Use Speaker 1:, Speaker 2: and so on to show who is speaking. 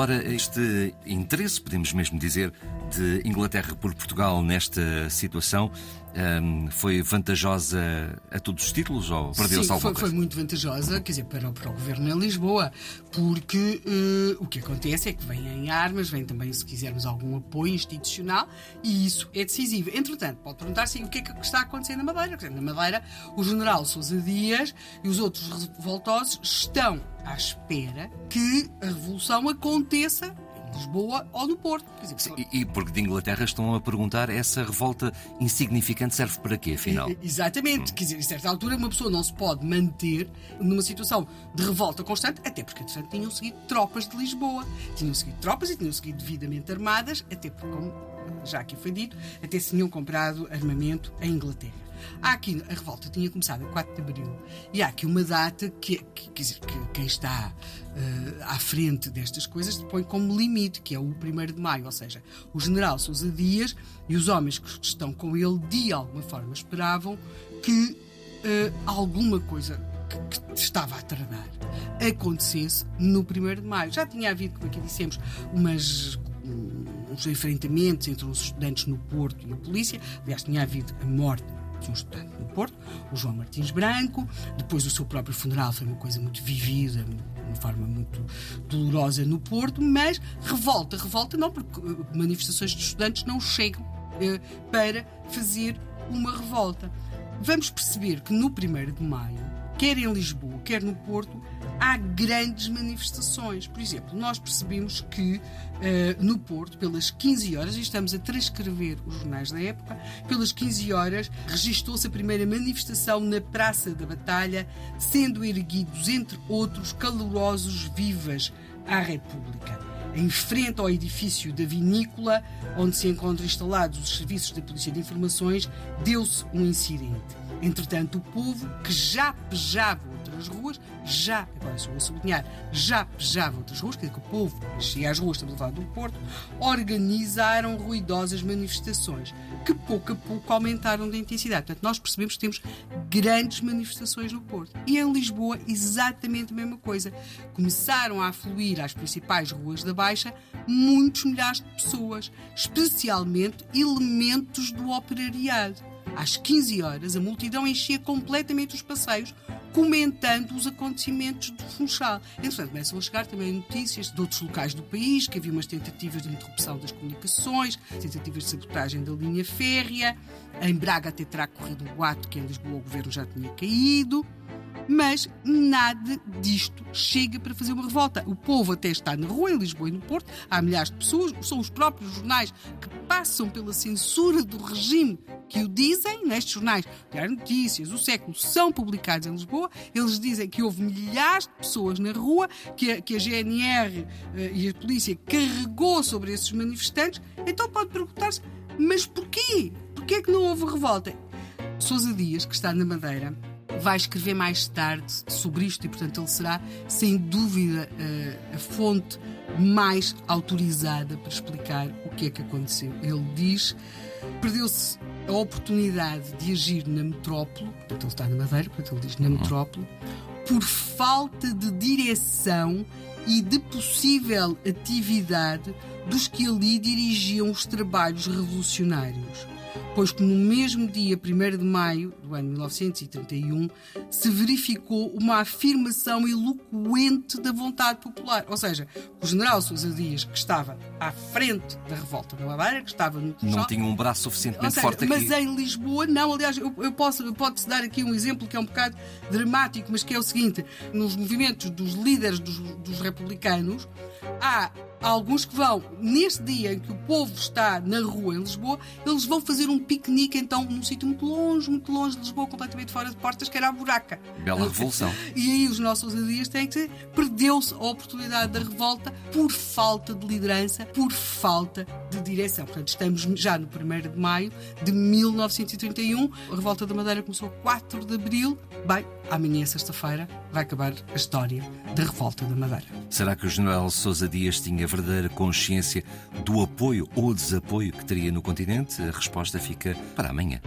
Speaker 1: Ora, este interesse, podemos mesmo dizer, de Inglaterra por Portugal nesta situação um, foi vantajosa a todos os títulos ou perdeu-se alguma
Speaker 2: foi,
Speaker 1: coisa?
Speaker 2: foi muito vantajosa, quer dizer, para, para o governo em Lisboa, porque uh, o que acontece é que vêm armas, vem também, se quisermos, algum apoio institucional e isso é decisivo. Entretanto, pode perguntar-se o que é que está acontecendo na Madeira. Dizer, na Madeira, o general Sousa Dias e os outros revoltosos estão à espera que a revolução aconteça Lisboa ou no Porto.
Speaker 1: Dizer, e, e, porque de Inglaterra estão a perguntar essa revolta insignificante serve para quê, afinal?
Speaker 2: Exatamente. Hum. Quer dizer, a certa altura uma pessoa não se pode manter numa situação de revolta constante, até porque, entretanto, tinham seguido tropas de Lisboa. Tinham seguido tropas e tinham seguido devidamente armadas, até porque, como já aqui foi dito, até se tinham comprado armamento em Inglaterra. Há aqui, a revolta tinha começado a 4 de Abril e há aqui uma data que, que quer dizer, que quem está uh, à frente destas coisas põe como limite, que é o 1 de Maio, ou seja, o general Sousa Dias e os homens que estão com ele, de alguma forma, esperavam que uh, alguma coisa que, que estava a tardar acontecesse no 1 de Maio. Já tinha havido, como aqui dissemos, umas uns enfrentamentos entre os estudantes no Porto e a polícia. Aliás, tinha havido a morte de um estudante no Porto, o João Martins Branco. Depois, o seu próprio funeral foi uma coisa muito vivida, de uma forma muito dolorosa no Porto. Mas revolta, revolta não, porque eh, manifestações de estudantes não chegam eh, para fazer uma revolta. Vamos perceber que no 1 de maio, quer em Lisboa, quer no Porto, há grandes manifestações. Por exemplo, nós percebemos que uh, no Porto, pelas 15 horas, e estamos a transcrever os jornais da época, pelas 15 horas registrou-se a primeira manifestação na Praça da Batalha, sendo erguidos, entre outros, calorosos vivas à República. Em frente ao edifício da vinícola, onde se encontram instalados os serviços da Polícia de Informações, deu-se um incidente. Entretanto, o povo, que já pejava outras ruas, já, agora só vou sublinhar, já pejava outras ruas, quer dizer que o povo enchia as ruas, a falar do Porto, organizaram ruidosas manifestações, que pouco a pouco aumentaram de intensidade. Portanto, nós percebemos que temos grandes manifestações no Porto. E em Lisboa, exatamente a mesma coisa. Começaram a afluir às principais ruas da Baixa muitos milhares de pessoas, especialmente elementos do operariado. Às 15 horas, a multidão enchia completamente os passeios, comentando os acontecimentos do Funchal. Entretanto, começam a chegar também notícias de outros locais do país, que havia umas tentativas de interrupção das comunicações, tentativas de sabotagem da linha férrea. Em Braga até terá corrido um boato que em Lisboa o governo já tinha caído. Mas nada disto chega para fazer uma revolta. O povo até está na rua, em Lisboa e no Porto, há milhares de pessoas, são os próprios jornais que passam pela censura do regime que o dizem nestes jornais. Diário Notícias, o século, são publicados em Lisboa. Eles dizem que houve milhares de pessoas na rua, que a, que a GNR eh, e a polícia carregou sobre esses manifestantes. Então pode perguntar-se, mas porquê? Porquê é que não houve revolta? Sousa Dias, que está na Madeira, vai escrever mais tarde sobre isto e, portanto, ele será, sem dúvida, a, a fonte mais autorizada para explicar o que é que aconteceu. Ele diz: perdeu-se a oportunidade de agir na metrópole, portanto, ele está na Madeira, portanto, ele diz na metrópole, por falta de direção e de possível atividade dos que ali dirigiam os trabalhos revolucionários pois que no mesmo dia 1 de maio do ano 1931 se verificou uma afirmação eloquente da vontade popular. Ou seja, o general Sousa Dias, que estava à frente da revolta da Madeira, que estava no
Speaker 1: Não tinha um braço suficientemente
Speaker 2: seja,
Speaker 1: forte aqui.
Speaker 2: Mas em Lisboa, não. Aliás, eu, eu posso, pode-se dar aqui um exemplo que é um bocado dramático, mas que é o seguinte: nos movimentos dos líderes dos, dos republicanos, há alguns que vão, neste dia em que o povo está na rua em Lisboa, eles vão fazer um piquenique então num sítio muito longe, muito longe de Lisboa, completamente fora de portas, que era a buraca.
Speaker 1: Bela revolução.
Speaker 2: E aí os nossos dias têm que ser, perdeu-se a oportunidade da revolta por falta de liderança, por falta de direção. Portanto, estamos já no 1 de maio de 1931. A revolta da Madeira começou 4 de abril. Bem, amanhã, sexta-feira, vai acabar a história da revolta da Madeira.
Speaker 1: Será que o general Sousa Dias tinha verdadeira consciência do apoio ou desapoio que teria no continente? A resposta fica para amanhã.